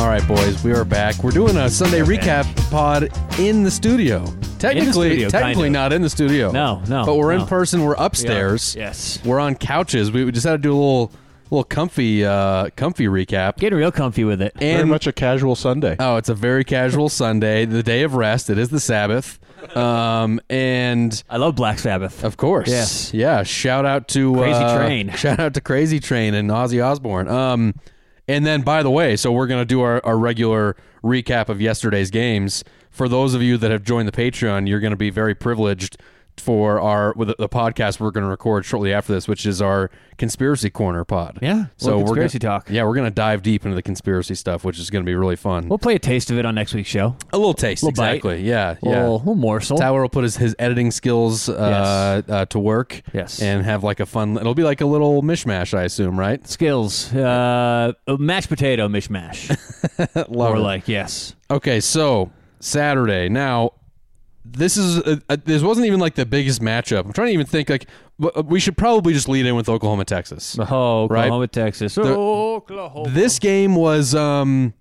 All right, boys, we are back. We're doing a Sunday recap pod in the studio. Technically, studio, kind technically of. not in the studio. No, no, But we're in no. person. We're upstairs. Yes. We're on couches. We we just had to do a little, little comfy, uh, comfy recap. Getting real comfy with it. Very And much a casual Sunday. oh, it's a very casual Sunday, the day of rest. It is the Sabbath, um, and I love Black Sabbath. Of course. Yes. Yeah. Shout out to Crazy uh, Train. Shout out to Crazy Train and Ozzy Osbourne. Um, and then by the way, so we're gonna do our, our regular recap of yesterday's games. For those of you that have joined the Patreon, you're gonna be very privileged for our with the, podcast we're gonna record shortly after this, which is our conspiracy corner pod. Yeah, So we're conspiracy gonna, talk. Yeah, we're gonna dive deep into the conspiracy stuff, which is gonna be really fun. We'll play a taste of it on next week's show. a little taste, little bite. exactly. Yeah, A yeah. little, little morsel. Tyler will put his, his editing skills uh, uh, to work. Yes. And have like a fun, it'll be like a little mishmash, I assume, right? Skills. Uh, mashed potato mishmash. Love or it. like, yes. Okay, so Saturday. Now, this is, uh uh this wasn't even like the biggest matchup. I'm trying to even think like, we should probably just lead in with Oklahoma, Texas. Oh, Right. Oklahoma, Texas. Oklahoma. This game was, um,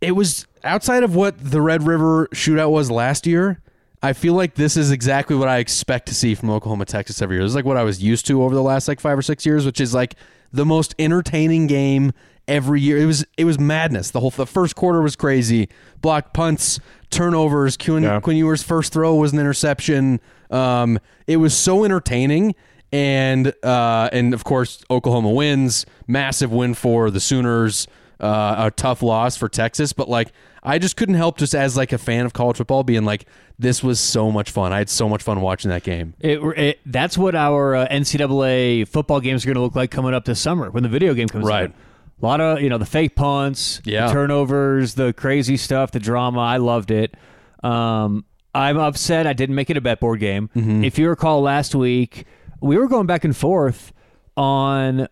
it was outside of what the Red River shootout was last year. I feel like this is exactly what I expect to see from Oklahoma, Texas every year. This is like what I was used to over the last like five or six years, which is like the most entertaining game every year. It was it was madness. The whole the first quarter was crazy. Block punts, turnovers. Quinn, Yeah. Quinn Ewers' first throw was an interception. Um, it was so entertaining, and uh, and of course Oklahoma wins. Massive win for the Sooners. Uh, a tough loss for Texas, but like I just couldn't help just as like a fan of college football being like this was so much fun. I had so much fun watching that game. It, it, that's what our uh, NCAA football games are going to look like coming up this summer when the video game comes Right. out. A lot of you know the fake punts, Yeah. the turnovers, the crazy stuff, the drama. I loved it. Um, I'm upset I didn't make it a bet board game. Mm-hmm. If you recall last week, we were going back and forth on.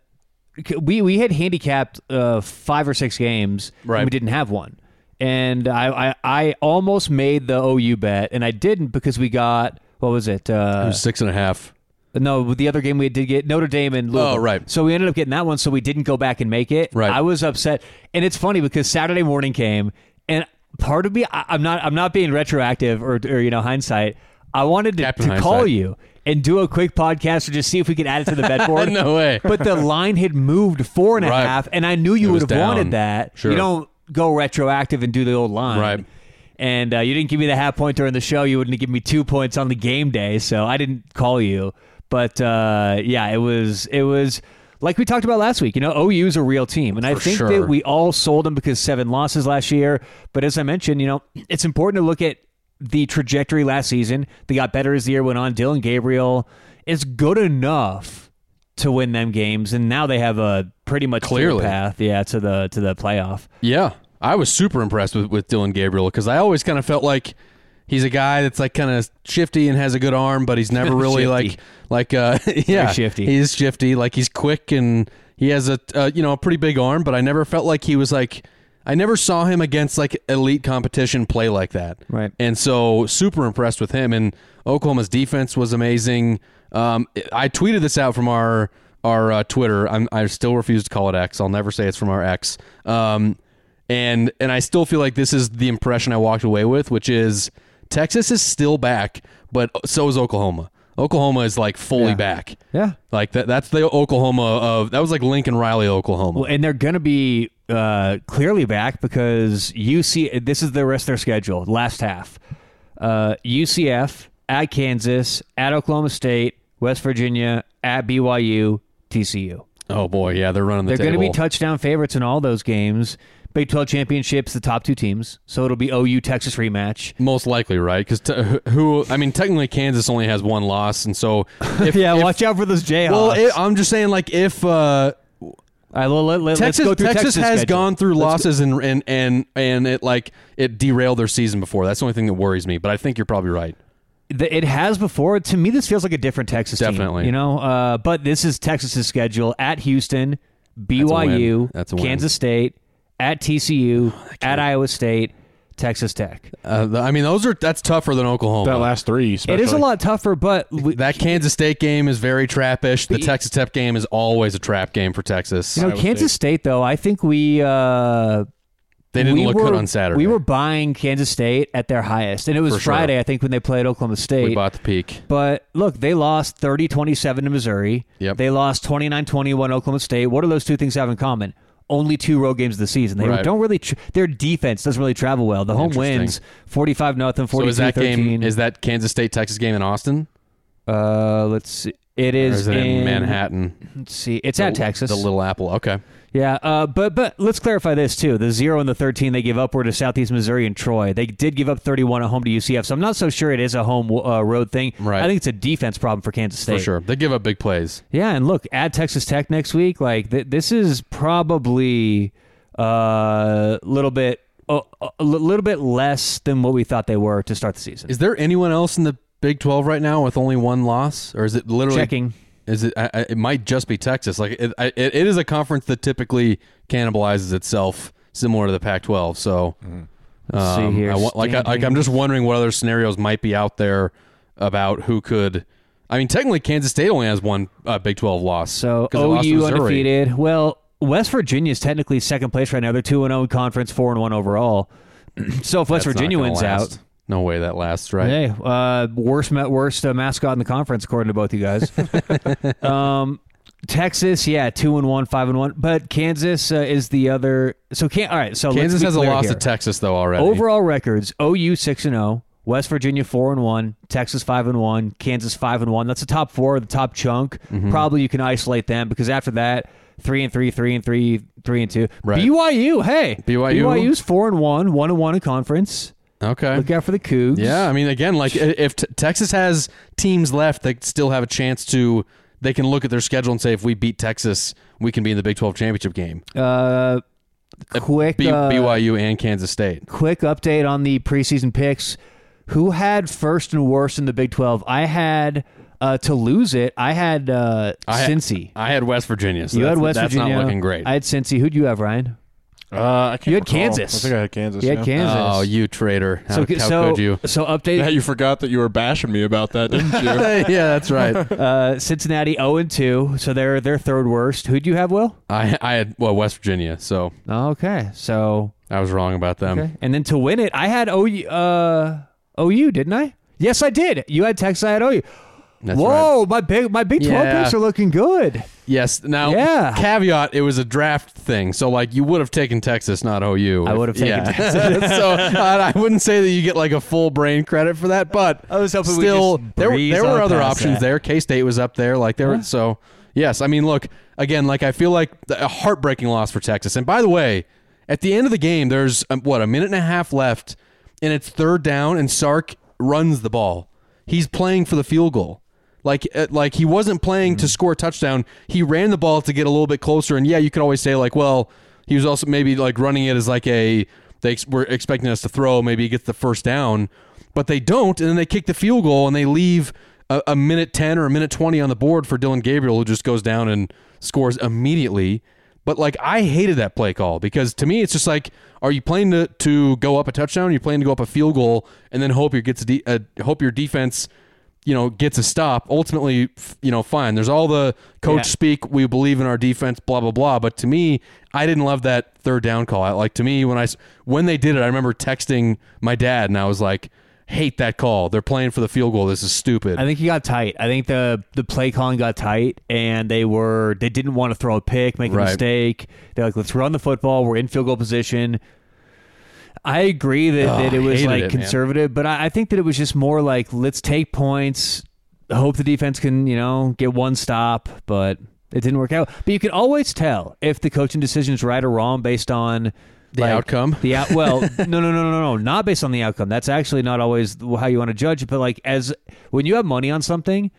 We we had handicapped uh, five or six games. and Right. we didn't have one, and I, I I almost made the OU bet, and I didn't because we got what was it? Uh, It was six and a half. No, the other game we did get Notre Dame and Louisville. Oh, right. So we ended up getting that one, so we didn't go back and make it. Right. I was upset, and it's funny because Saturday morning came, and part of me, I, I'm not, I'm not being retroactive or, or you know hindsight. I wanted to, Captain to call you and do a quick podcast or just see if we could add it to the bet board. No way. But the line had moved four and a half, Right. and I knew you would have down. wanted that. Sure. You don't go retroactive and do the old line. Right. And uh, you didn't give me the half point during the show. You wouldn't have given me two points on the game day, so I didn't call you. But uh, yeah, it was it was like we talked about last week. You know, OU's a real team, and I For think sure. that we all sold them because seven losses last year. But as I mentioned, you know, it's important to look at the trajectory last season. They got better as the year went on. Dillon Gabriel is good enough to win them games, and now they have a pretty much clear path, yeah, to the to the playoff. Yeah, I was super impressed with, with Dillon Gabriel because I always kind of felt like he's a guy that's like kind of shifty and has a good arm, but he's never really like like uh yeah shifty. He's shifty, like he's quick and he has a uh, you know a pretty big arm, but I never felt like he was like I never saw him against like elite competition play like that. Right. And so super impressed with him and Oklahoma's defense was amazing. Um, I tweeted this out from our our uh, Twitter. I'm, I still refuse to call it X. I'll never say it's from our X. Um, and and I still feel like this is the impression I walked away with, which is Texas is still back, but so is Oklahoma. Oklahoma is like fully Yeah. back. Yeah. Like that. That's the Oklahoma of that was like Lincoln Riley, Oklahoma. Well, and they're going to be uh, clearly back because UC. This is the rest of their schedule. Last half, uh, UCF at Kansas, at Oklahoma State, West Virginia, at BYU, TCU. oh boy, yeah, they're running the They're going to be touchdown favorites in all those games. Big 12 championships, the top two teams. So it'll be OU Texas rematch. Most likely, right? Because t- who? I mean, technically, Kansas only has one loss, and so if, yeah, if- watch out for those Jayhawks. Well, it, I'm just saying, like if uh, all right, well, let, let, Texas let's go through Texas, has schedule. gone through Let's go- losses and and and and it like it derailed their season before. That's the only thing that worries me. But I think you're probably right. The- It has before. To me, this feels like a different Texas team. Definitely. You know, uh, but this is Texas's schedule at Houston, BYU. That's a. Kansas State, at TCU, at Iowa State, Texas Tech. Uh, I mean, those are that's tougher than Oklahoma. That last three, especially. It is a lot tougher, but we, that Kansas State game is very trappish. The Texas Tech game is always a trap game for Texas. you know, Iowa Kansas State though. I think we uh, they didn't we look were, good on Saturday. We were buying Kansas State at their highest, and it was For sure. Friday, I think, when they played Oklahoma State. we bought the peak. But look, they lost 30 27 to Missouri. Yep. They lost 29 21 Oklahoma State. What do those two things have in common? Only two road games of the season. They Right. don't really, tr- their defense doesn't really travel well. The home wins 45 nothing, So 42 is that 13. game? Is that Kansas State Texas game in Austin? uh, let's see. It is, is it in, Manhattan? Let's see. It's at Texas. The Little Apple. Okay. Yeah, uh, but but let's clarify this too. The zero and the thirteen they give up were to Southeast Missouri and Troy. They did give up thirty one at home to UCF, so I'm not so sure it is a home uh, road thing. Right. I think it's a defense problem for Kansas State. For sure. They give up big plays. Yeah, and look, add Texas Tech next week. Like th- this is probably a uh, little bit a a little bit less than what we thought they were to start the season. Is there anyone else in the Big 12 right now with only one loss? Or is it literally. Checking. Is it? I, it might just be Texas. Like it, I- it, it is a conference that typically cannibalizes itself, similar to the Pac-12. So, see um, here. I, like, I, like I'm just wondering what other scenarios might be out there about who could. I mean, technically, Kansas State only has one uh, Big 12 loss. So OU undefeated. Well, West Virginia is technically second place right now. They're two and zero in conference, four and one overall. so if West That's Virginia wins last. out, no way that lasts, right? hey, uh, worst ma- worst uh, mascot in the conference according to both you guys. um, Texas, yeah, two and one, five and one, but Kansas uh, is the other. So can all right. So Kansas has a loss here. to Texas though already. Overall records: OU six and zero, West Virginia four and one, Texas five and one, Kansas five and one. That's the top four, the top chunk. Mm-hmm. Probably you can isolate them because after that, three and three, three and three, three and two. Right. BYU, hey, BYU? BYU's four and one, one and one in conference. Okay. Look out for the Cougs. Yeah, I mean, again, like if t- Texas has teams left that still have a chance to, they can look at their schedule and say, if we beat Texas, we can be in the Big 12 championship game. Uh, quick, B- uh, BYU and Kansas State. quick update on the preseason picks. Who had first and worst in the Big Twelve? I had uh, to lose it. I had uh, I had- Cincy. I had West Virginia. So you that's, had West that's Virginia. not looking great. I had Cincy. Who'd you have, Ryan? Uh, I can't You had recall. Kansas. I think I had Kansas. You had yeah. Kansas. oh, you traitor. How, so how so could you? so update. Yeah, you forgot that you were bashing me about that, didn't you? yeah, that's right. Uh, Cincinnati zero and two, so they're they're third worst. Who'd you have, Will? I, I had, well, West Virginia, so Okay, so I was wrong about them. okay, and then to win it, I had OU. Uh, OU, didn't I? Yes, I did. You had Texas. I had OU. That's Whoa, my big my Big Twelve Yeah. picks are looking good. Yes. Now, Yeah. caveat: it was a draft thing, so like you would have taken Texas, not OU. I would have taken yeah. Texas. so uh, I wouldn't say that you get like a full brain credit for that, but I was hoping we'd still just there, there were other options that. there. K State was up there, like there. were So yes, I mean, look again. Like I feel like a heartbreaking loss for Texas. And by the way, at the end of the game, there's um, what a minute and a half left, and it's third down, and Sark runs the ball. He's playing for the field goal. Like, uh, like he wasn't playing Mm-hmm. to score a touchdown. He ran the ball to get a little bit closer. And yeah, you could always say like, well, he was also maybe like running it as like a they ex- were expecting us to throw. Maybe he gets the first down, but they don't. And then they kick the field goal and they leave a, a minute ten or a minute twenty on the board for Dillon Gabriel, who just goes down and scores immediately. But like I hated that play call because to me it's just like, are you playing to, to go up a touchdown? Are you playing to go up a field goal and then hope you gets a de- uh, hope your defense, you know, gets a stop. Ultimately, you know, fine. There's all the coach Yeah. speak. We believe in our defense. Blah blah blah. But to me, I didn't love that third down call. I, like to me when I when they did it, I remember texting my dad and I was like, hate that call. They're playing for the field goal. This is stupid. I think he got tight. I think the the play calling got tight, and they were they didn't want to throw a pick, make a Right. mistake. They're like, let's run the football. We're in field goal position. I agree that, Oh, that it was like it, man. conservative, but I, I think that it was just more like let's take points, hope the defense can you know get one stop, but it didn't work out. But you can always tell if the coaching decision is right or wrong based on The like, outcome? The out well, no, no, no, no, no, not based on the outcome. That's actually not always how you want to judge it. But like as when you have money on something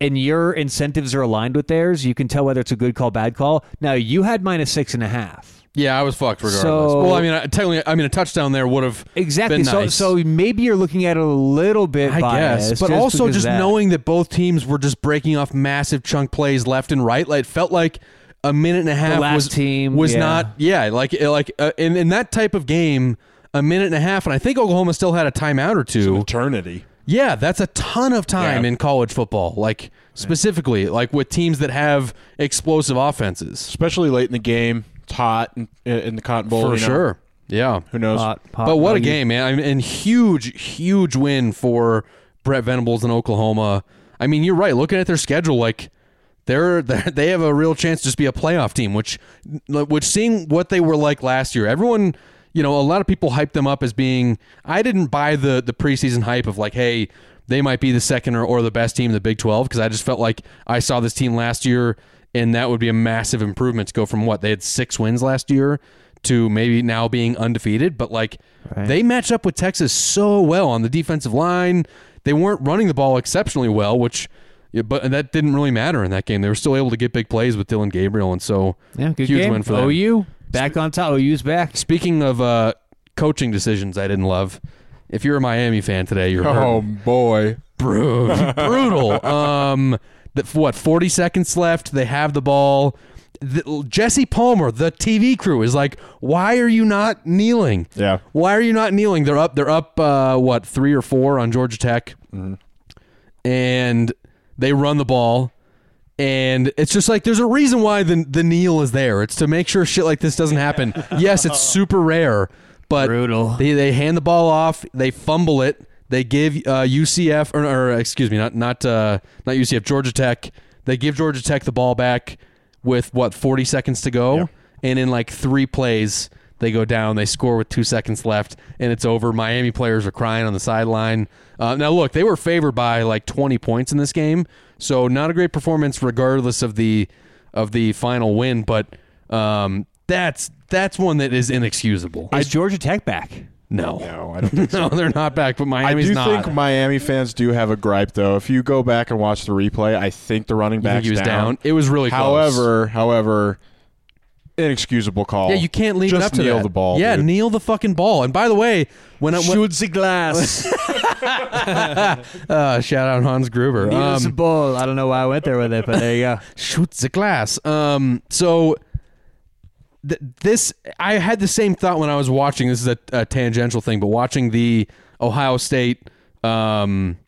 and your incentives are aligned with theirs, you can tell whether it's a good call, bad call. Now you had minus six and a half. Yeah, I was fucked regardless. So- well, I mean, I, technically, I mean, a touchdown there would have Exactly. Been so nice. so maybe you're looking at it a little bit I biased, guess, but just also just that. knowing that both teams were just breaking off massive chunk plays left and right, like it felt like a minute and a half last was team, was yeah. not yeah like like uh, in in that type of game. a minute and a half, and I think Oklahoma still had a timeout or two. Eternity. Yeah, that's a ton of time Yeah. in college football. Like specifically, like with teams that have explosive offenses. Especially late in the game. It's hot in, in the Cotton Bowl. For you know. sure. Yeah. Who knows? Hot, hot but what a game, man! I mean, and huge, huge win for Brent Venables in Oklahoma. I mean, you're right. Looking at their schedule, like they're, they're they have a real chance to just be a playoff team. Which, which seeing what they were like last year, everyone, you know, a lot of people hyped them up as being. I didn't buy the the preseason hype of like, hey, they might be the second or, or the best team in the Big Twelve because I just felt like I saw this team last year, and that would be a massive improvement to go from what they had six wins last year to maybe now being undefeated. But like they matched up with Texas so well on the defensive line. They weren't running the ball exceptionally well, which but that didn't really matter in that game. They were still able to get big plays with Dillon Gabriel, and so Yeah, good huge game. win for them. OU back on top. OU's back. Speaking of uh, coaching decisions, I didn't love. If you're a Miami fan today, you're hurt. Oh boy. brutal. brutal. Um, the, what? Forty seconds left. They have the ball. The, Jesse Palmer, the TV crew, is like, "Why are you not kneeling? Yeah. Why are you not kneeling? They're up. They're up. Uh, what? Three or four on Georgia Tech, and they run the ball." And it's just like there's a reason why the the kneel is there. It's to make sure shit like this doesn't happen. yes, it's super rare, but Brutal. they they hand the ball off, they fumble it, they give uh, UCF or, or excuse me, not not uh, not UCF, Georgia Tech. They give Georgia Tech the ball back with what 40 seconds to go, and in like three plays they go down. They score with two seconds left, and it's over. Miami players are crying on the sideline. Uh, now look, they were favored by like 20 points in this game, so not a great performance regardless of the of the final win, but. Um, that's that's one that is inexcusable. Is Georgia Tech back? No, No, I don't think no, they're not back. But I do not. think Miami fans do have a gripe, though. If you go back and watch the replay, I think the running back he was down. It was really close. However, however, inexcusable call. yeah, you can't leave Just it up to kneel that. the ball. Yeah, dude. kneel the fucking ball. And by the way, when I when, Shoots the glass. uh, shout out Hans Gruber. Needles the Um, ball. I don't know why I went there with it, but there you go. shoots the glass. Um, so th- this I had the same thought when I was watching. This is a, a tangential thing, but watching the Ohio State, um,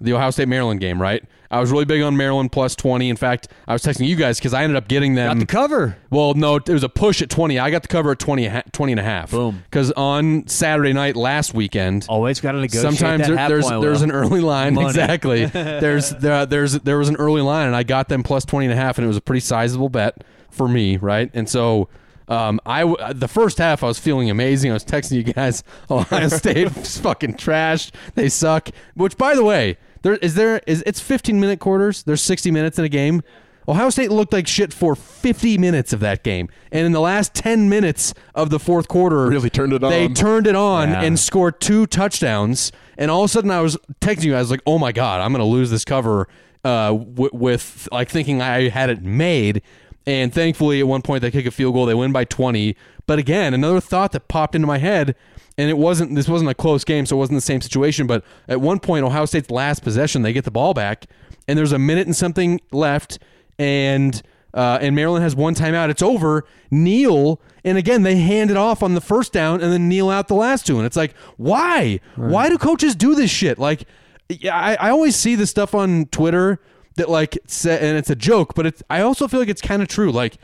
the Ohio State Maryland game, right? I was really big on Maryland plus twenty. In fact, I was texting you guys because I ended up getting them. Got the cover. Well, no, it was a push at 20. I got the cover at 20, 20 and a half. Boom. Because on Saturday night last weekend, Always got to negotiate sometimes that there, there's point, there's an early line. Money. Exactly. there's there, there's there was an early line, and I got them plus 20 and a half, and it was a pretty sizable bet for me, right? And so. Um, I w- the first half I was feeling amazing. I was texting you guys, Ohio State is fucking trashed. They suck. Which, by the way, there is there is it's 15 minute quarters. There's 60 minutes in a game. Ohio State looked like shit for 50 minutes of that game, and in the last 10 minutes of the fourth quarter, Really turned it on. They turned it on Yeah. and scored two touchdowns. And all of a sudden, I was texting you. I was like, "Oh my god, I'm going to lose this cover." Uh, w- with like thinking I had it made, and thankfully at one point they kick a field goal. They win by 20. But again, another thought that popped into my head, and it wasn't. This wasn't a close game, so it wasn't the same situation. But at one point, Ohio State's last possession, they get the ball back, and there's a minute and something left, and uh, and Maryland has one timeout. It's over. Kneel, and again they hand it off on the first down, and then kneel out the last two. And it's like, why? Why do coaches do this shit? Like, yeah, I, I always see this stuff on Twitter that like, and it's a joke, but it's. I also feel like it's kind of true. Like.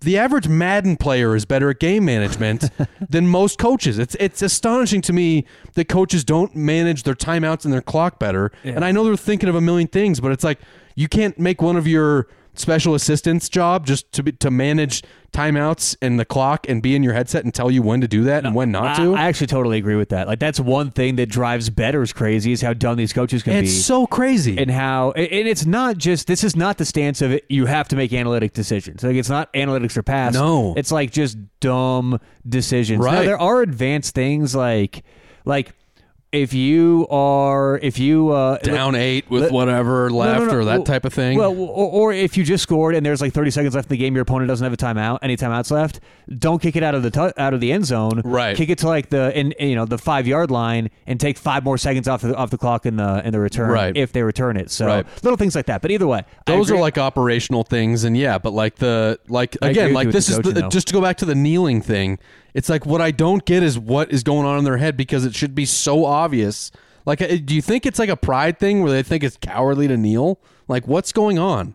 The average Madden player is better at game management than most coaches. It's it's astonishing to me that coaches don't manage their timeouts and their clock better. And I know they're thinking of a million things, but it's like you can't make one of your special assistants job just to be, to manage timeouts and the clock and be in your headset and tell you when to do that and when not I, to. I actually totally agree with that. Like that's one thing that drives bettors crazy is how dumb these coaches can it's be. so crazy. and how and it's not just this is not the stance of it you have to make analytic decisions like it's not analytics or pass No. it's like just dumb decisions now Right. there are advanced things like like if you are if you uh Down eight with Let- whatever No, no, left no. or that Well- type of thing. Well, or, or if you just scored and there's like 30 seconds left in the game, your opponent doesn't have a timeout, any timeouts left. Don't kick it out of the tu- out of the end zone. Right. Kick it to like the in, you know the five yard line and take five more seconds off the off the clock in the in the return. Right. If they return it, so Right. little things like that. But either way, Those are like operational things, and yeah, but like the like again, like this is the, just to go back to the kneeling thing. It's like what I don't get is what is going on in their head because it should be so obvious. Like, uh, do you think it's like a pride thing where they think it's cowardly to kneel? Like, what's going on?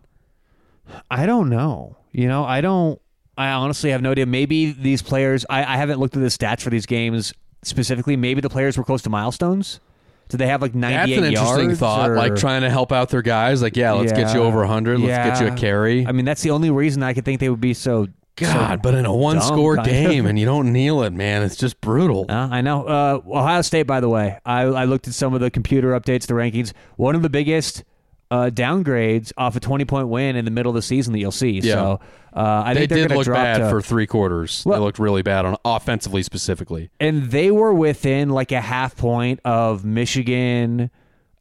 I don't know. You know, I don't. I honestly have no idea. Maybe these players. I, I haven't looked at the stats for these games specifically. Maybe the players were close to milestones. Did they have like 98 That's an interesting thought. or- Like trying to help out their guys. Like, yeah, let's get you Yeah. over 100. Let's get you a carry. I mean, that's the only reason I could think they would be so. God, so but in a one score game and you don't kneel it, man, it's just brutal. Uh, I know. Uh, Ohio State, by the way, I, I looked at some of the computer updates, the rankings. One of the biggest uh, downgrades off a 20 point win in the middle of the season that you'll see. Yeah. So uh, I they think they're did going to look bad to, for three quarters. they looked really bad on offensively specifically. and they were within like a half point of Michigan.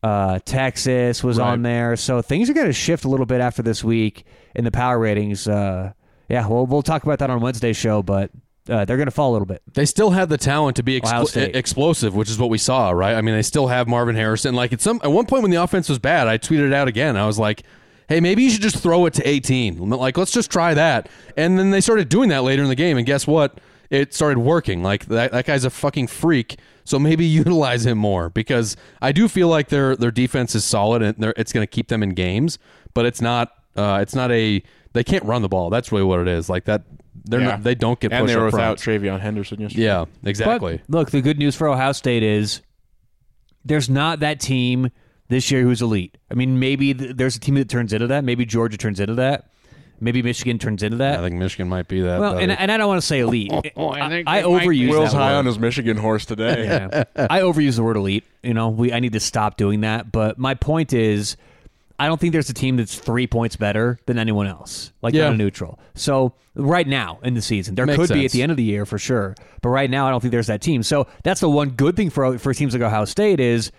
Uh, Texas was Right. on there, so things are going to shift a little bit after this week in the power ratings. Uh, yeah, well, we'll talk about that on Wednesday's show, but uh, they're going to fall a little bit. They still have the talent to be expl- explosive, which is what we saw, right? I mean, they still have Marvin Harrison. Like at some at one point when the offense was bad, I tweeted it out again. I was like, "Hey, maybe you should just throw it to 18. Like, let's just try that." And then they started doing that later in the game, and guess what? It started working. Like that, that guy's a fucking freak. So maybe utilize him more because I do feel like their their defense is solid and they're- it's going to keep them in games, but it's not uh, it's not a they can't run the ball. That's really what it is. Like that they're Yeah. not they don't get and pushed they were up front. without TreVeyon Henderson yesterday. Yeah, exactly. But look, the good news for Ohio State is there's not that team this year who's elite. I mean, maybe th- there's a team that turns into that. Maybe Georgia turns into that. Maybe Michigan turns into that. I think Michigan might be that. well, and, and I don't want to say elite. I, I overuse Will's that high word. on his Michigan horse today. Yeah. I overuse the word elite. You know, we I need to stop doing that. But my point is, I don't think there's a team that's three points better than anyone else, like Yeah. on a neutral. So right now in the season, there Makes could be at the end of the year for sure. But right now, I don't think there's that team. So that's the one good thing for for teams like Ohio State is.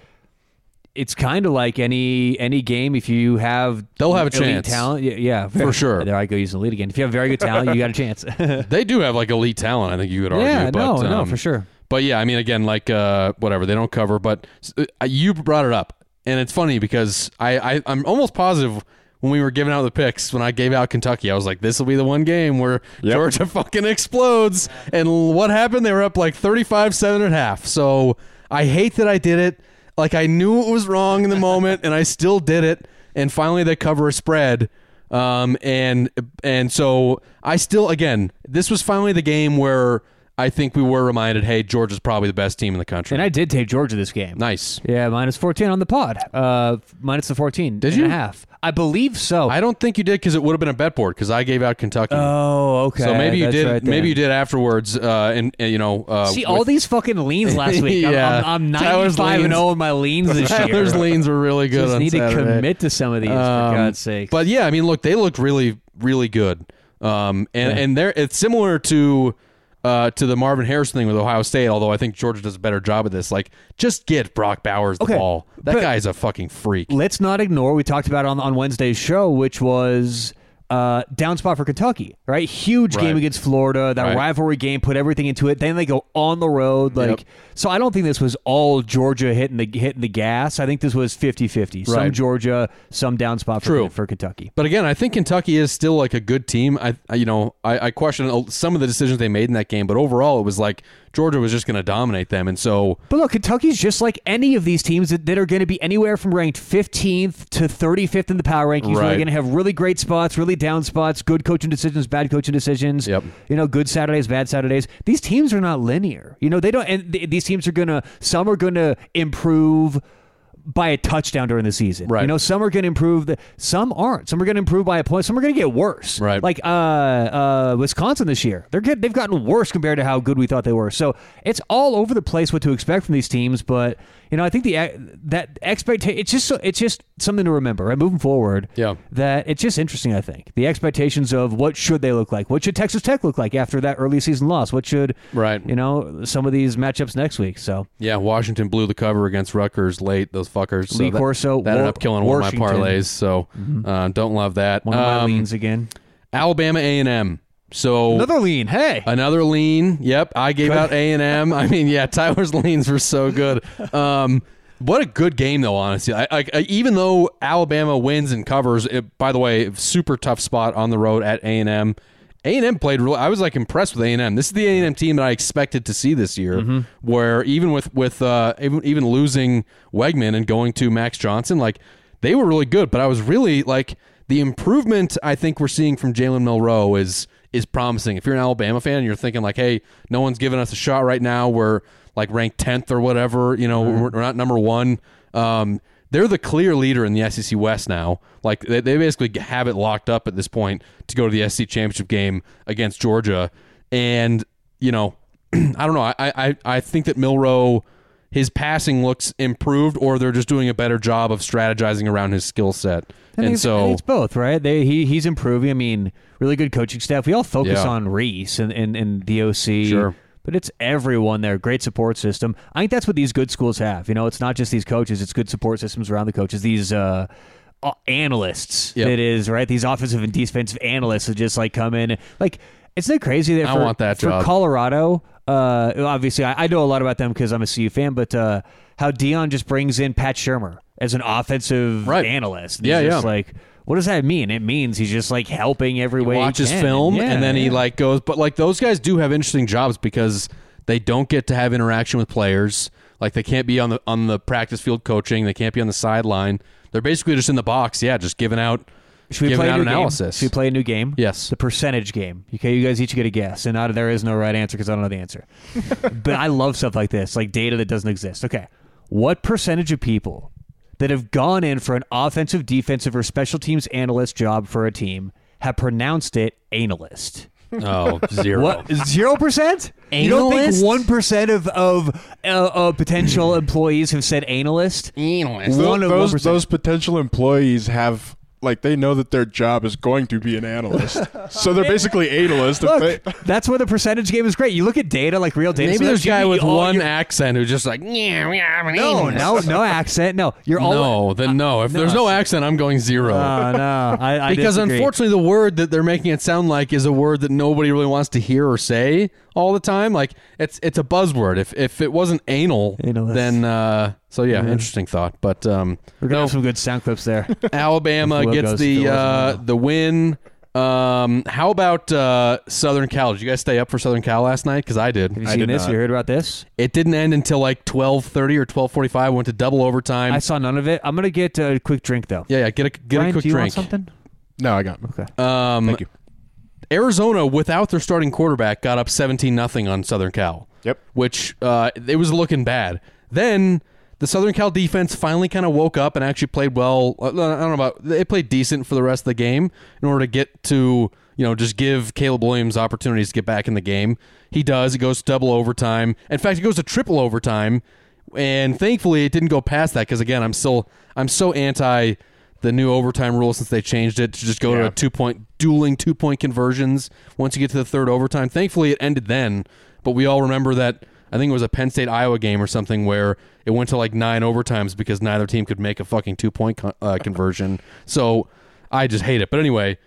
It's kind of like any any game. If you have They'll have a chance. talent, yeah, yeah, For sure. There I go using the lead again. If you have very good talent, you got a chance. they do have like elite talent. I think you could argue. yeah, but, no, no, um, for sure. But yeah, I mean, again, like uh, whatever they don't cover, but uh, you brought it up, and it's funny because I, I I'm almost positive when we were giving out the picks when I gave out Kentucky, I was like, this will be the one game where Yep. Georgia fucking explodes. And what happened? They were up like 35-7 at half. So I hate that I did it. Like I knew it was wrong in the moment, and I still did it. And finally, they cover a spread. Um, and and so I still again, this was finally the game where I think we were reminded, hey, Georgia's probably the best team in the country. And I did take Georgia this game. nice. Yeah, minus 14 on the pod. Uh, minus the 14. Did and you? a half. I believe so. I don't think you did because it would have been a bet board because I gave out Kentucky. oh, okay. so maybe you That's did. right maybe you did afterwards. Uh, and, and, you know, uh, See, with- all these fucking leans last week. I'm- Yeah. I'm, I'm, Tyler's 95 and leans. 0 in my leans this year. Tyler's leans were really good. Just on need to commit to some of these, for Um, God's sake. But yeah, I mean, look, they looked really, really good. Um, and and they're it's similar to uh to the Marvin Harrison thing with Ohio State. Although I think Georgia does a better job of this. Like, just get Brock Bowers the Okay, ball. That but- guy's a fucking freak. let's not ignore we talked about it on on Wednesday's show, which was uh, down spot for Kentucky, right? Huge Right. game against Florida. That Right. rivalry game put everything into it. Then they go on the road, like Yep. so. I don't think this was all Georgia hitting the hitting the gas. I think this was 50-50. Some Right. Georgia, some down spot for, True. for Kentucky. But again, I think Kentucky is still like a good team. I, I you know, I, I question some of the decisions they made in that game, but overall, it was like Georgia was just going to dominate them, and so But look, Kentucky's just like any of these teams that, that are going to be anywhere from ranked 15th to 35th in the power rankings. Right. they're going to have really great spots, really down spots, good coaching decisions, bad coaching decisions. Yep. You know, good Saturdays, bad Saturdays. These teams are not linear. You know, they don't, and th- these teams are going to, some are going to improve by a touchdown during the season. Right. You know, some are going to improve. The, some aren't. Some are going to improve by a point. Some are going to get worse. Right. Like uh, uh, Wisconsin this year, they're good. they've gotten worse compared to how good we thought they were. So it's all over the place what to expect from these teams. But you know, I think the that expectation it's just so, it's just something to remember. Right, moving forward. Yeah. That it's just interesting. I think the expectations of what should they look like. What should Texas Tech look like after that early season loss? What should Right. You know, some of these matchups next week. So yeah, Washington blew the cover against Rutgers late. Those fuckers. So Lee that, Corso, that ended up killing one of my parlays. So uh, don't love that. one of my Um, leans again. Alabama A and M. So Another lean. Hey. Another lean. Yep, I gave out A and M. I mean, yeah, Tyler's leans were so good. Um, what a good game, though. Honestly, I, I, I- even though Alabama wins and covers, it, by the way, super tough spot on the road at A and M, A and M played. Really, I was like impressed with A and M. This is the A and M team that I expected to see this year. Where even with with uh, even, even losing Weigman and going to Max Johnson, like they were really good. But I was really like the improvement I think we're seeing from Jalen Milroe is is promising. If you're an Alabama fan, and you're thinking like, hey, no one's giving us a shot right now. We're like ranked tenth or whatever. You know, we're, we're not number one. Um, they're the clear leader in the SEC West now. Like they, they basically have it locked up at this point to go to the SEC championship game against Georgia. And you know, I don't know. I I I think that Milroe. His passing looks improved, or they're just doing a better job of strategizing around his skill set. And so, it's both, right? They, he he's improving. I mean, really good coaching staff. We all focus Yeah. on Reese and, and, and the OC. Sure. But it's everyone there. Great support system. I think that's what these good schools have. You know, it's not just these coaches. It's good support systems around the coaches. These uh, analysts. Yep. It is right. These offensive and defensive analysts that just like come in. Like, isn't it crazy that I for, want that for job. Colorado? Uh, obviously, I, I know a lot about them because I'm a CU fan. But uh, how Deion just brings in Pat Shurmur as an offensive Right. analyst. And Yeah, yeah. Like, what does that mean? It means he's just like helping every way. he watch his can. film Yeah, and then he like goes but like those guys do have interesting jobs because they don't get to have interaction with players like they can't be on the on the practice field coaching they can't be on the sideline they're basically just in the box yeah just giving out Should we play a new game? analysis Should we play a new game? Yes. The percentage game. Okay, you guys each get a guess, and not, there is no right answer because I don't know the answer. but I love stuff like this, like data that doesn't exist. Okay, what percentage of people that have gone in for an offensive, defensive, or special teams analyst job for a team have pronounced it analyst? oh zero What zero percent? You don't think Analyst? one percent of of uh, uh, potential employees have said analyst? Analyst. One of those 1%. those potential employees have like they know that their job is going to be an analyst, so they're basically analysts. Look, they, that's where the percentage game is great. You look at data, like real data. maybe so there's a guy with one your- accent who's just like yeah yeah I'm an No, analyst." no, no accent. No, you're all. no then no if there's no accent I'm going zero Uh, no, I, I because disagree. unfortunately the word that they're making it sound like is a word that nobody really wants to hear or say all the time like it's it's a buzzword if if it wasn't anal Analist. then uh so yeah interesting thought but um we're gonna no, have some good sound clips there. alabama If gets the uh the win um how about uh southern cal did you guys stay up for southern cal last night because i did Have you I seen did this? not. You heard about this? it didn't end until like 12.30 or 12.45 went to double overtime I saw none of it. I'm gonna get a quick drink though. yeah yeah get a get Brian, a quick do you drink want something? no, I got. Okay. um Thank you. Arizona, without their starting quarterback, got up 17 nothing on Southern Cal. Yep. Which uh, it was looking bad. Then the Southern Cal defense finally kind of woke up and actually played well. uh, I don't know about they played decent for the rest of the game in order to get to you know just give Caleb Williams opportunities to get back in the game. He does. It goes to double overtime. In fact, it goes to triple overtime. And thankfully, it didn't go past that because again, I'm still I'm so anti the new overtime rule since they changed it to just go to a two point dueling two point conversions once you get to the third overtime. Thankfully, it ended then, but we all remember that I think it was a Penn State Iowa game or something where it went to like nine overtimes because neither team could make a fucking two point con- uh, conversion. So I just hate it. But anyway,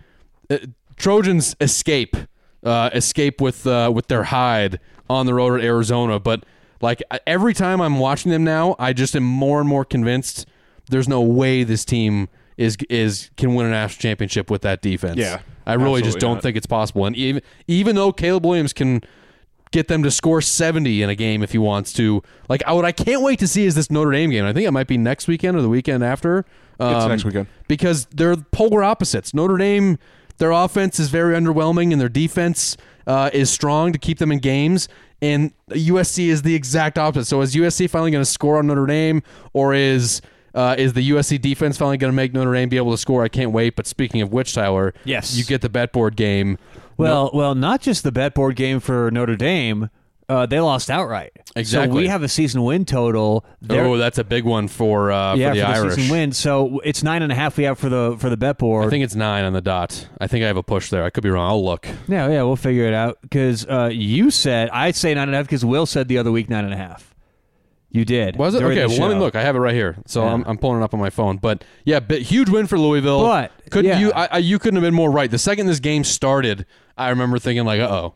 uh, Trojans escape, uh, escape with uh, with their hide on the road at Arizona. But like every time I'm watching them now, I just am more and more convinced there's no way this team is is can win a national championship with that defense. Yeah, I really just don't not. think it's possible. And even even though Caleb Williams can get them to score 70 in a game if he wants to, like I, what I can't wait to see is this Notre Dame game. I think it might be next weekend or the weekend after. It's Um, next weekend. because they're polar opposites. Notre Dame, their offense is very underwhelming, and their defense uh, is strong to keep them in games. And USC is the exact opposite. So is USC finally going to score on Notre Dame, or is uh, is the USC defense finally going to make Notre Dame be able to score? I can't wait. But speaking of which, Tyler, Yes. you get the bet board game. Well, well, not just the bet board game for Notre Dame. Uh, they lost outright. Exactly. So Exactly. we have a season win total. They're- Oh, that's a big one for uh, yeah, for the Irish. season win. So it's nine and a half we have for the for the bet board. I think it's nine on the dot. I think I have a push there. I could be wrong. I'll look. yeah, yeah, we'll figure it out. Because uh, you said I'd say nine and a half because Will said the other week nine and a half. You did. Was it okay? Well, let me look. I have it right here, so Yeah. I'm, I'm pulling it up on my phone. But yeah, but huge win for Louisville. But, couldn't yeah. you? I, I, you couldn't have been more right. The second this game started, I remember thinking like, uh oh,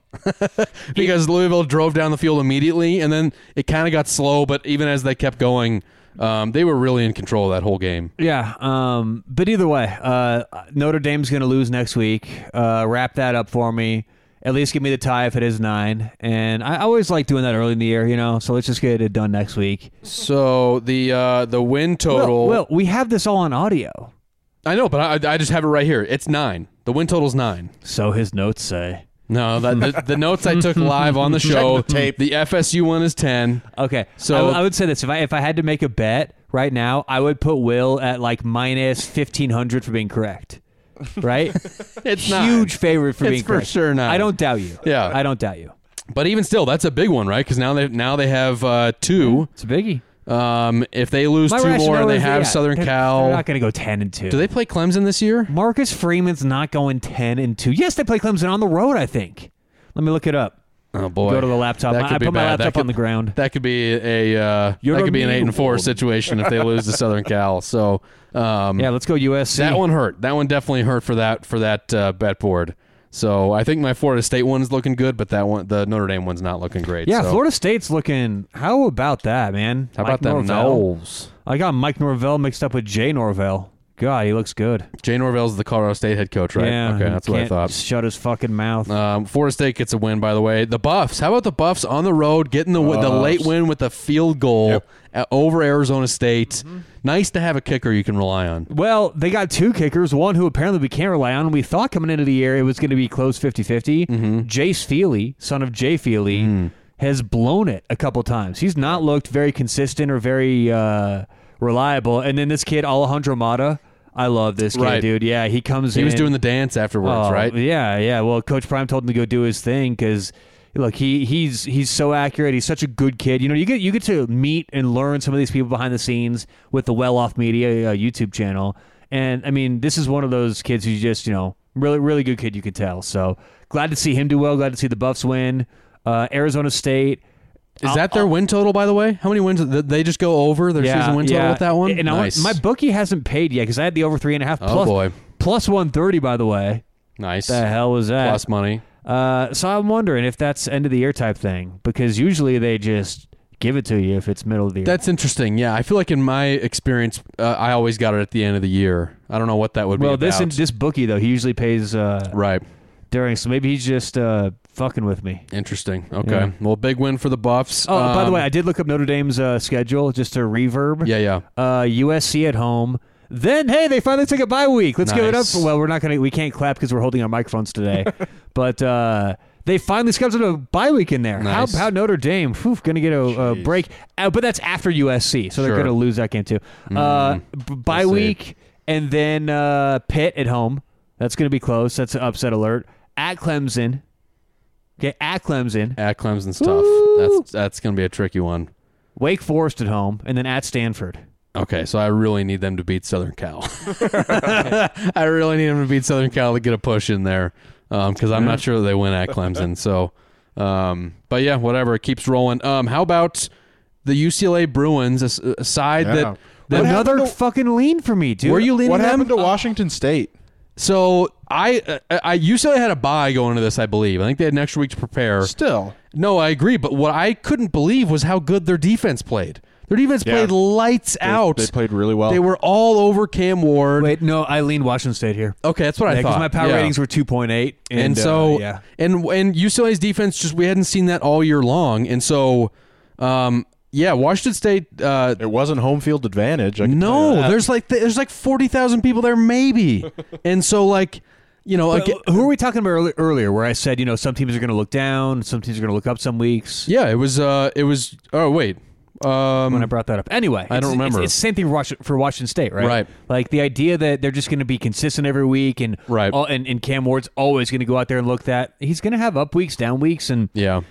because Louisville drove down the field immediately, and then it kind of got slow. But even as they kept going, um, they were really in control of that whole game. Yeah, um, but either way, uh, Notre Dame's going to lose next week. Uh, wrap that up for me. At least give me the tie if it is nine. And I always like doing that early in the year, you know. So let's just get it done next week. So the uh, the win total. Well, we have this all on audio. I know, but I, I just have it right here. It's nine. The win total's nine. So his notes say. No, the, the, the notes I took live on the show. the tape. The FSU one is ten. Okay, So- I, I would say this: if I if I had to make a bet right now, I would put Will at like minus fifteen hundred for being correct. Right? It's not. huge favorite for It's being for correct. sure not. I don't doubt you. Yeah. I don't doubt you. But even still, that's a big one, right? Because now they now they have uh, two. It's a biggie. Um, if they lose My two more, rationale and they is, have yeah, Southern they're- Cal. They're not going to go ten and two. Do they play Clemson this year? Marcus Freeman's not going ten and two. Yes, they play Clemson on the road. I think. Let me look it up. Oh boy, Go to the laptop. That I- could I be put my laptop could- on the ground. That could be a uh, that could be an eight and four situation if they lose to Southern Cal. So um, Yeah, let's go USC. that one hurt. That one definitely hurt for that for that uh, bet board. So I think my Florida State one's looking good, but that one, the Notre Dame one's not looking great. Yeah, so. Florida State's looking. How about that, man? How Mike about that Norvell. Knowles? I got Mike Norvell mixed up with Jay Norvell. God, he looks good. Jay Norvell's is the Colorado State head coach, right? Yeah, okay, that's what I thought. Shut his fucking mouth. Um, Florida State gets a win, by the way. The Buffs. How about the Buffs on the road getting the the late win with a field goal Yep. at, over Arizona State? Mm-hmm. Nice to have a kicker you can rely on. Well, they got two kickers. One who apparently we can't rely on. We thought coming into the year it was going to be close 50 50. Mm-hmm. Jace Feely, son of Jay Feely, Mm. has blown it a couple times. He's not looked very consistent or very uh, reliable. And then this kid, Alejandro Mata, I love this kid, Right. dude. Yeah, he comes He in. was doing the dance afterwards, Oh, right? Yeah, yeah. Well, Coach Prime told him to go do his thing because look, he he's he's so accurate. He's such a good kid. You know, you get you get to meet and learn some of these people behind the scenes with the Well Off Media uh, YouTube channel. And I mean, this is one of those kids who's just you know really really good kid. You can tell. So glad to see him do well. Glad to see the Buffs win. Uh, Arizona State. Is that their win total, by the way? How many wins? Did they just go over their Yeah, season win total yeah. with that one? And I nice. my bookie hasn't paid yet because I had the over three and a half. Oh, plus, boy. plus one thirty. By the way, nice. the hell was that? Plus money. Uh, so I'm wondering if that's end of the year type thing because usually they just give it to you if it's middle of the year. That's interesting. Yeah, I feel like in my experience, uh, I always got it at the end of the year. I don't know what that would well, be this this bookie though he usually pays uh, right. During, so maybe he's just uh, fucking with me. Interesting. Okay. Yeah. Well, big win for the Buffs. Oh, by the Um, way, I did look up Notre Dame's uh, schedule just to reverb. yeah, yeah. Uh, USC at home. Then hey, they finally took a bye week. Let's give it up. For, well, we're not gonna. We can't clap because we're holding our microphones today. but uh, they finally scheduled a bye week in there. Nice. How, how Notre Dame? Whew, gonna get a, a break. Uh, but that's after USC, so they're gonna lose that game too. Uh, b- bye We'll see. week, and then uh, Pitt at home. That's gonna be close. That's an upset alert. At Clemson. Okay, at Clemson. At Clemson's tough. That's that's gonna be a tricky one. Wake Forest at home, and then at Stanford. Okay, so I really need them to beat Southern Cal. I really need them to beat Southern Cal to get a push in there because I'm not sure that they win at Clemson. So, um, but yeah, whatever. It keeps rolling. Um, how about the UCLA Bruins, a, s- a side Yeah. that, that Another to- fucking lean for me, dude. were you leaning What them? happened to Washington State? So I, uh, I UCLA had a bye going into this, I believe. I think they had an extra week to prepare. Still, No, I agree. But what I couldn't believe was how good their defense played. Their defense Yeah. played lights they, out. they played really well. They were all over Cam Ward. Wait, no, I leaned Washington State here. Okay, that's what I because thought. my power Yeah. ratings were 2.8. And, and, uh, so yeah. and and UCLA's defense just we hadn't seen that all year long, and so um yeah, Washington State. Uh, it wasn't home field advantage. I can tell you no, there's like there's like forty thousand people there, maybe, and so like you know again, who were we talking about earli- earlier where I said, you know, some teams are going to look down, some teams are going to look up some weeks? yeah, it was uh it was oh wait um When I brought that up. Anyway, I don't remember. It's, it's the same thing for Wash- for Washington State, right? Right. Like the idea that they're just going to be consistent every week and, Right. all, and, and Cam Ward's always going to go out there and look that. He's going to have up weeks, down weeks. And yeah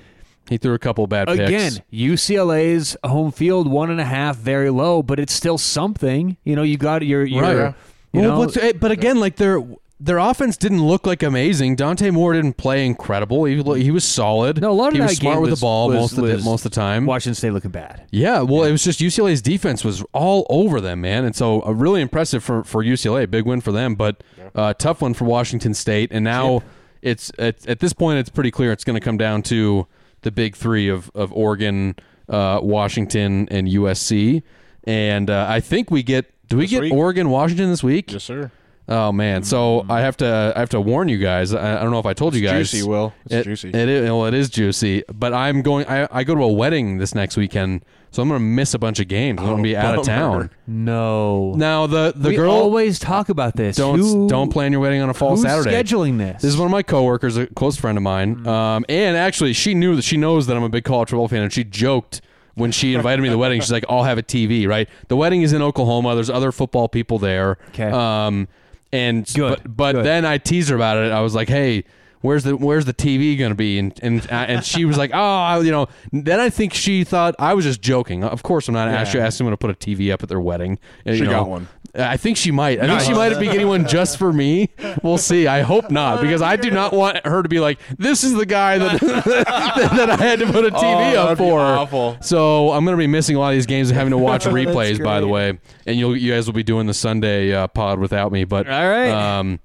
he threw a couple bad picks again, UCLA's home field, one and a half, very low, but it's still something. You know, you got your, your right. you well, know, what's, eh, but again, like they're their offense didn't look like amazing. Dante Moore didn't play incredible. He, he was solid. No, a lot of he was smart with was- the ball was- most of the most of the time. Washington State looking bad. Yeah, well, it was just UCLA's defense was all over them, man, and so uh, really impressive for for UCLA. Big win for them, but uh, tough one for Washington State. And now it's at, at this point, it's pretty clear it's going to come down to the big three of of Oregon, uh, Washington, and USC. And uh, I think we get do we This get week? Oregon Washington this week? Yes, sir. Oh man, so I have to I have to warn you guys. I, I don't know if I told you guys. juicy, Will. It's it, juicy. It is, well, it is juicy. But I'm going. I, I go to a wedding this next weekend, so I'm going to miss a bunch of games. I'm going to be out of town. No. Now the the we girl always talk about this. don't Who- don't plan your wedding on a fall who's Saturday. scheduling this? This is one of my coworkers, a close friend of mine. Um, and actually, she knew that she knows that I'm a big college football fan, and she joked when she invited me to the wedding. She's like, "I'll have a TV." Right? The wedding is in Oklahoma. There's other football people there. 'Kay. Um, and Good, but, but good. then I teased her about it. I was like, "Hey." Where's the Where's the TV gonna be? And and uh, and she was like, oh, you know. Then I think she thought I was just joking. Of course, I'm not actually asking them to put a TV up at their wedding. And, She you know, got one. I think she might. I think she might be getting one just for me. We'll see. I hope not because I do not want her to be like, "This is the guy that that I had to put a TV Oh, up for." awful. So I'm going to be missing a lot of these games and having to watch replays. By the way, and you you guys will be doing the Sunday uh, pod without me. But All right. Um,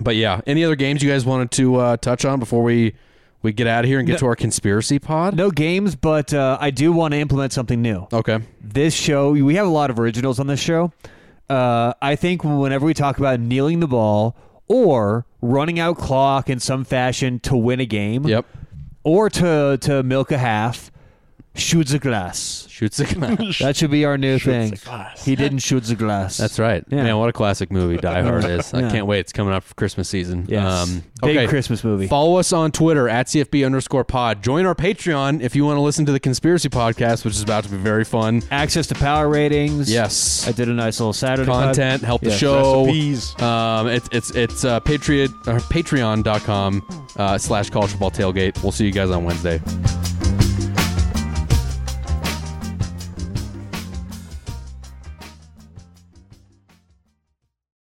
but yeah, any other games you guys wanted to uh, touch on before we we get out of here and get No- to our conspiracy pod? no games, but uh, I do want to implement something new. Okay. This show, we have a lot of originals on this show. Uh, I think whenever we talk about kneeling the ball or running out clock in some fashion to win a game, Yep. or to to milk a half, shoots a glass. Shoots a glass. That should be our new thing. glass. He didn't shoot the glass. That's right. Yeah. Man, what a classic movie Die Hard is. I Yeah. can't wait. It's coming up for Christmas season. Yes. Um, Big. Christmas movie. Follow us on Twitter at CFB underscore pod. Join our Patreon if you want to listen to the conspiracy podcast, which is about to be very fun. Access to power ratings. Yes. I did a nice little Saturday pod. Content, help the Yes. show. Recipes. Um, it's it's it's uh, Patriot, uh, patreon.com uh, slash college football tailgate. We'll see you guys on Wednesday.